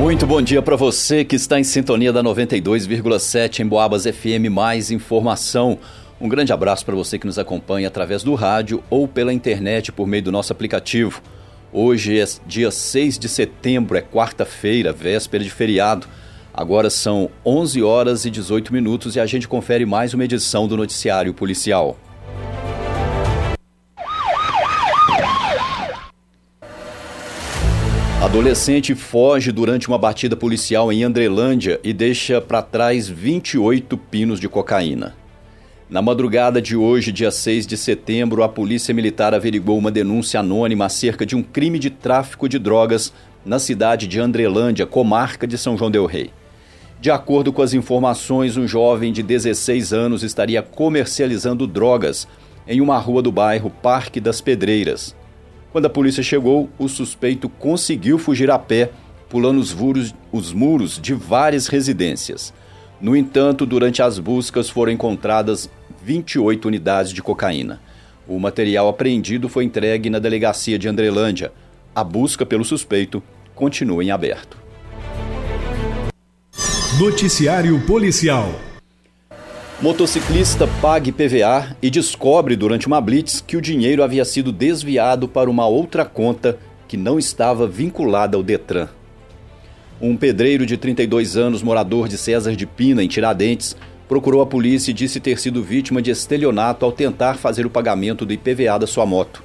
Muito bom dia para você que está em sintonia da 92,7 em Boabas FM. Mais informação. Um grande abraço para você que nos acompanha através do rádio ou pela internet por meio do nosso aplicativo. Hoje é dia 6 de setembro, é quarta-feira, véspera de feriado. Agora são 11 horas e 18 minutos e a gente confere mais uma edição do Noticiário Policial. Adolescente foge durante uma batida policial em Andrelândia e deixa para trás 28 pinos de cocaína. Na madrugada de hoje, dia 6 de setembro, a Polícia Militar averigou uma denúncia anônima acerca de um crime de tráfico de drogas na cidade de Andrelândia, comarca de São João Del Rei. De acordo com as informações, um jovem de 16 anos estaria comercializando drogas em uma rua do bairro Parque das Pedreiras. Quando a polícia chegou, o suspeito conseguiu fugir a pé, pulando os muros, os muros de várias residências. No entanto, durante as buscas foram encontradas 28 unidades de cocaína. O material apreendido foi entregue na delegacia de Andrelândia. A busca pelo suspeito continua em aberto. Noticiário Policial Motociclista paga PVA e descobre durante uma blitz que o dinheiro havia sido desviado para uma outra conta que não estava vinculada ao Detran. Um pedreiro de 32 anos, morador de César de Pina, em Tiradentes, procurou a polícia e disse ter sido vítima de estelionato ao tentar fazer o pagamento do IPVA da sua moto.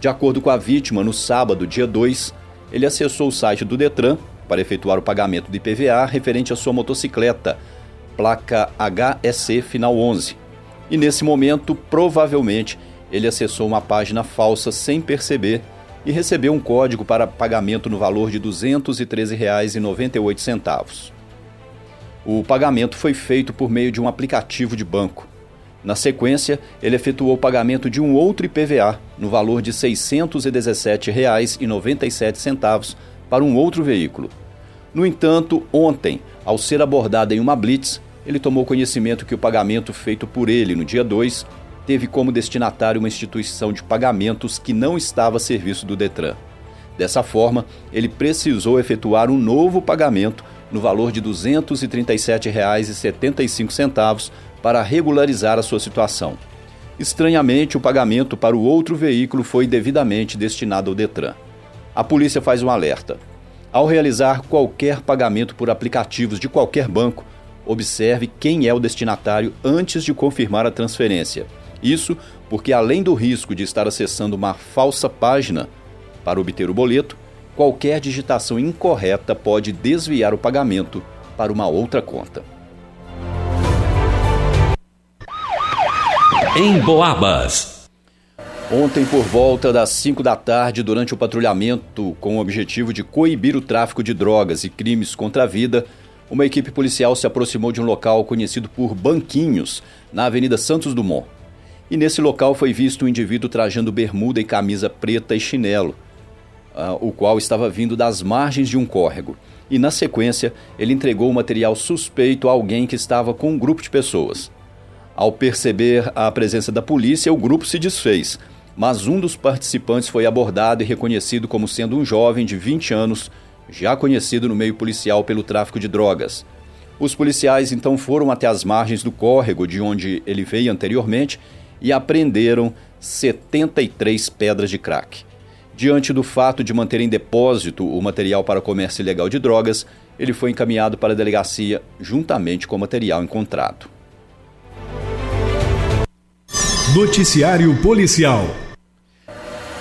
De acordo com a vítima, no sábado, dia 2, ele acessou o site do Detran para efetuar o pagamento do IPVA referente à sua motocicleta, placa HSC final 11. E nesse momento, provavelmente, ele acessou uma página falsa sem perceber e recebeu um código para pagamento no valor de R$ 213,98. O pagamento foi feito por meio de um aplicativo de banco. Na sequência, ele efetuou o pagamento de um outro IPVA no valor de R$ 617,97 para um outro veículo. No entanto, ontem, ao ser abordado em uma blitz, ele tomou conhecimento que o pagamento feito por ele no dia 2 teve como destinatário uma instituição de pagamentos que não estava a serviço do Detran. Dessa forma, ele precisou efetuar um novo pagamento no valor de R$ 237,75 para regularizar a sua situação. Estranhamente, o pagamento para o outro veículo foi devidamente destinado ao Detran. A polícia faz um alerta. Ao realizar qualquer pagamento por aplicativos de qualquer banco, observe quem é o destinatário antes de confirmar a transferência. Isso porque, além do risco de estar acessando uma falsa página para obter o boleto, qualquer digitação incorreta pode desviar o pagamento para uma outra conta. Em Boabas. Ontem, por volta das 5 da tarde, durante o patrulhamento com o objetivo de coibir o tráfico de drogas e crimes contra a vida, uma equipe policial se aproximou de um local conhecido por Banquinhos, na Avenida Santos Dumont. E nesse local foi visto um indivíduo trajando bermuda e camisa preta e chinelo, uh, o qual estava vindo das margens de um córrego. E na sequência, ele entregou o material suspeito a alguém que estava com um grupo de pessoas. Ao perceber a presença da polícia, o grupo se desfez, mas um dos participantes foi abordado e reconhecido como sendo um jovem de 20 anos já conhecido no meio policial pelo tráfico de drogas. Os policiais então foram até as margens do córrego de onde ele veio anteriormente e apreenderam 73 pedras de crack. Diante do fato de manter em depósito o material para comércio ilegal de drogas, ele foi encaminhado para a delegacia juntamente com o material encontrado. Noticiário Policial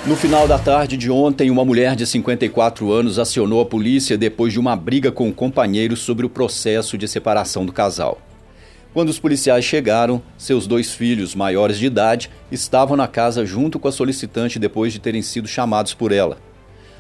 no final da tarde de ontem, uma mulher de 54 anos acionou a polícia depois de uma briga com o um companheiro sobre o processo de separação do casal. Quando os policiais chegaram, seus dois filhos, maiores de idade, estavam na casa junto com a solicitante depois de terem sido chamados por ela.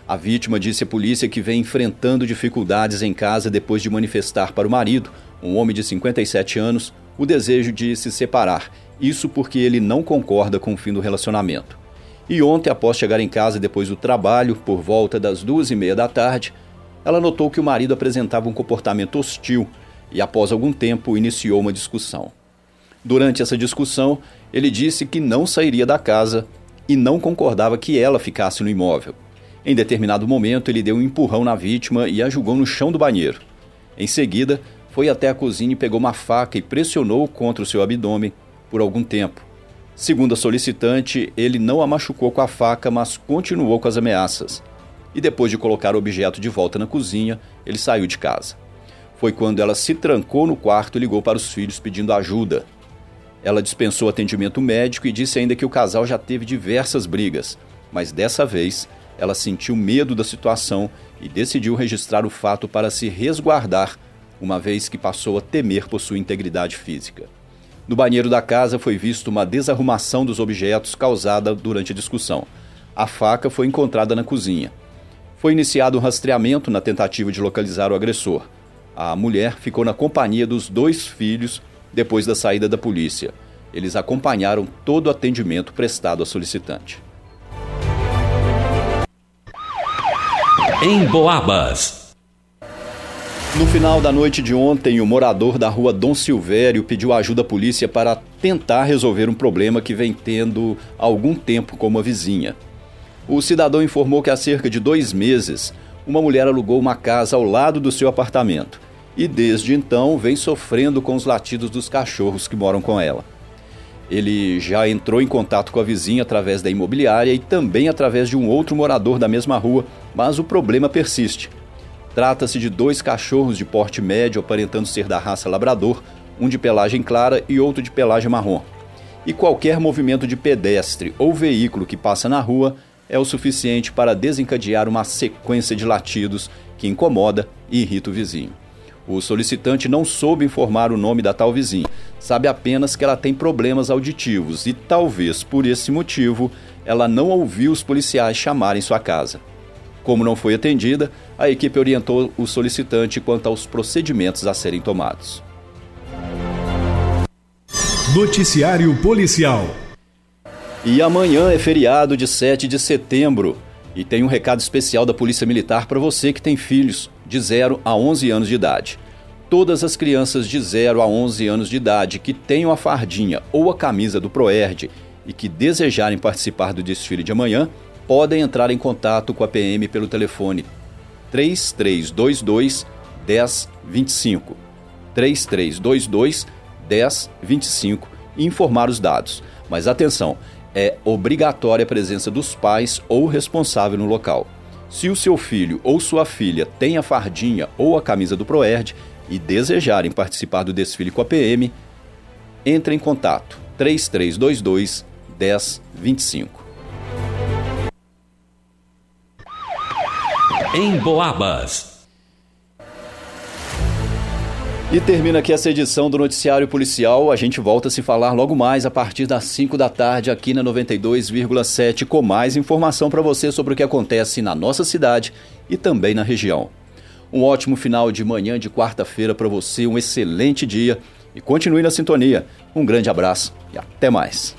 A vítima disse à polícia que vem enfrentando dificuldades em casa depois de manifestar para o marido, um homem de 57 anos, o desejo de se separar, isso porque ele não concorda com o fim do relacionamento. E ontem, após chegar em casa depois do trabalho, por volta das duas e meia da tarde, ela notou que o marido apresentava um comportamento hostil e, após algum tempo, iniciou uma discussão. Durante essa discussão, ele disse que não sairia da casa e não concordava que ela ficasse no imóvel. Em determinado momento, ele deu um empurrão na vítima e a jogou no chão do banheiro. Em seguida, foi até a cozinha e pegou uma faca e pressionou contra o seu abdômen por algum tempo. Segundo a solicitante, ele não a machucou com a faca, mas continuou com as ameaças. E depois de colocar o objeto de volta na cozinha, ele saiu de casa. Foi quando ela se trancou no quarto e ligou para os filhos pedindo ajuda. Ela dispensou atendimento médico e disse ainda que o casal já teve diversas brigas, mas dessa vez ela sentiu medo da situação e decidiu registrar o fato para se resguardar, uma vez que passou a temer por sua integridade física. No banheiro da casa foi visto uma desarrumação dos objetos causada durante a discussão. A faca foi encontrada na cozinha. Foi iniciado um rastreamento na tentativa de localizar o agressor. A mulher ficou na companhia dos dois filhos depois da saída da polícia. Eles acompanharam todo o atendimento prestado à solicitante. Em Boabas. No final da noite de ontem, o morador da rua Dom Silvério pediu ajuda à polícia para tentar resolver um problema que vem tendo algum tempo com uma vizinha. O cidadão informou que há cerca de dois meses, uma mulher alugou uma casa ao lado do seu apartamento e desde então vem sofrendo com os latidos dos cachorros que moram com ela. Ele já entrou em contato com a vizinha através da imobiliária e também através de um outro morador da mesma rua, mas o problema persiste. Trata-se de dois cachorros de porte médio aparentando ser da raça labrador, um de pelagem clara e outro de pelagem marrom. E qualquer movimento de pedestre ou veículo que passa na rua é o suficiente para desencadear uma sequência de latidos que incomoda e irrita o vizinho. O solicitante não soube informar o nome da tal vizinha, sabe apenas que ela tem problemas auditivos e talvez por esse motivo ela não ouviu os policiais chamarem sua casa. Como não foi atendida, a equipe orientou o solicitante quanto aos procedimentos a serem tomados. Noticiário Policial. E amanhã é feriado de 7 de setembro. E tem um recado especial da Polícia Militar para você que tem filhos de 0 a 11 anos de idade. Todas as crianças de 0 a 11 anos de idade que tenham a fardinha ou a camisa do Proerd e que desejarem participar do desfile de amanhã podem entrar em contato com a PM pelo telefone 3322 1025. 3322 1025 e informar os dados. Mas atenção, é obrigatória a presença dos pais ou responsável no local. Se o seu filho ou sua filha tem a fardinha ou a camisa do Proerd e desejarem participar do desfile com a PM, entre em contato 3322 1025. Em Boabas. E termina aqui essa edição do Noticiário Policial. A gente volta a se falar logo mais a partir das 5 da tarde aqui na 92,7 com mais informação para você sobre o que acontece na nossa cidade e também na região. Um ótimo final de manhã de quarta-feira para você, um excelente dia e continue na sintonia. Um grande abraço e até mais.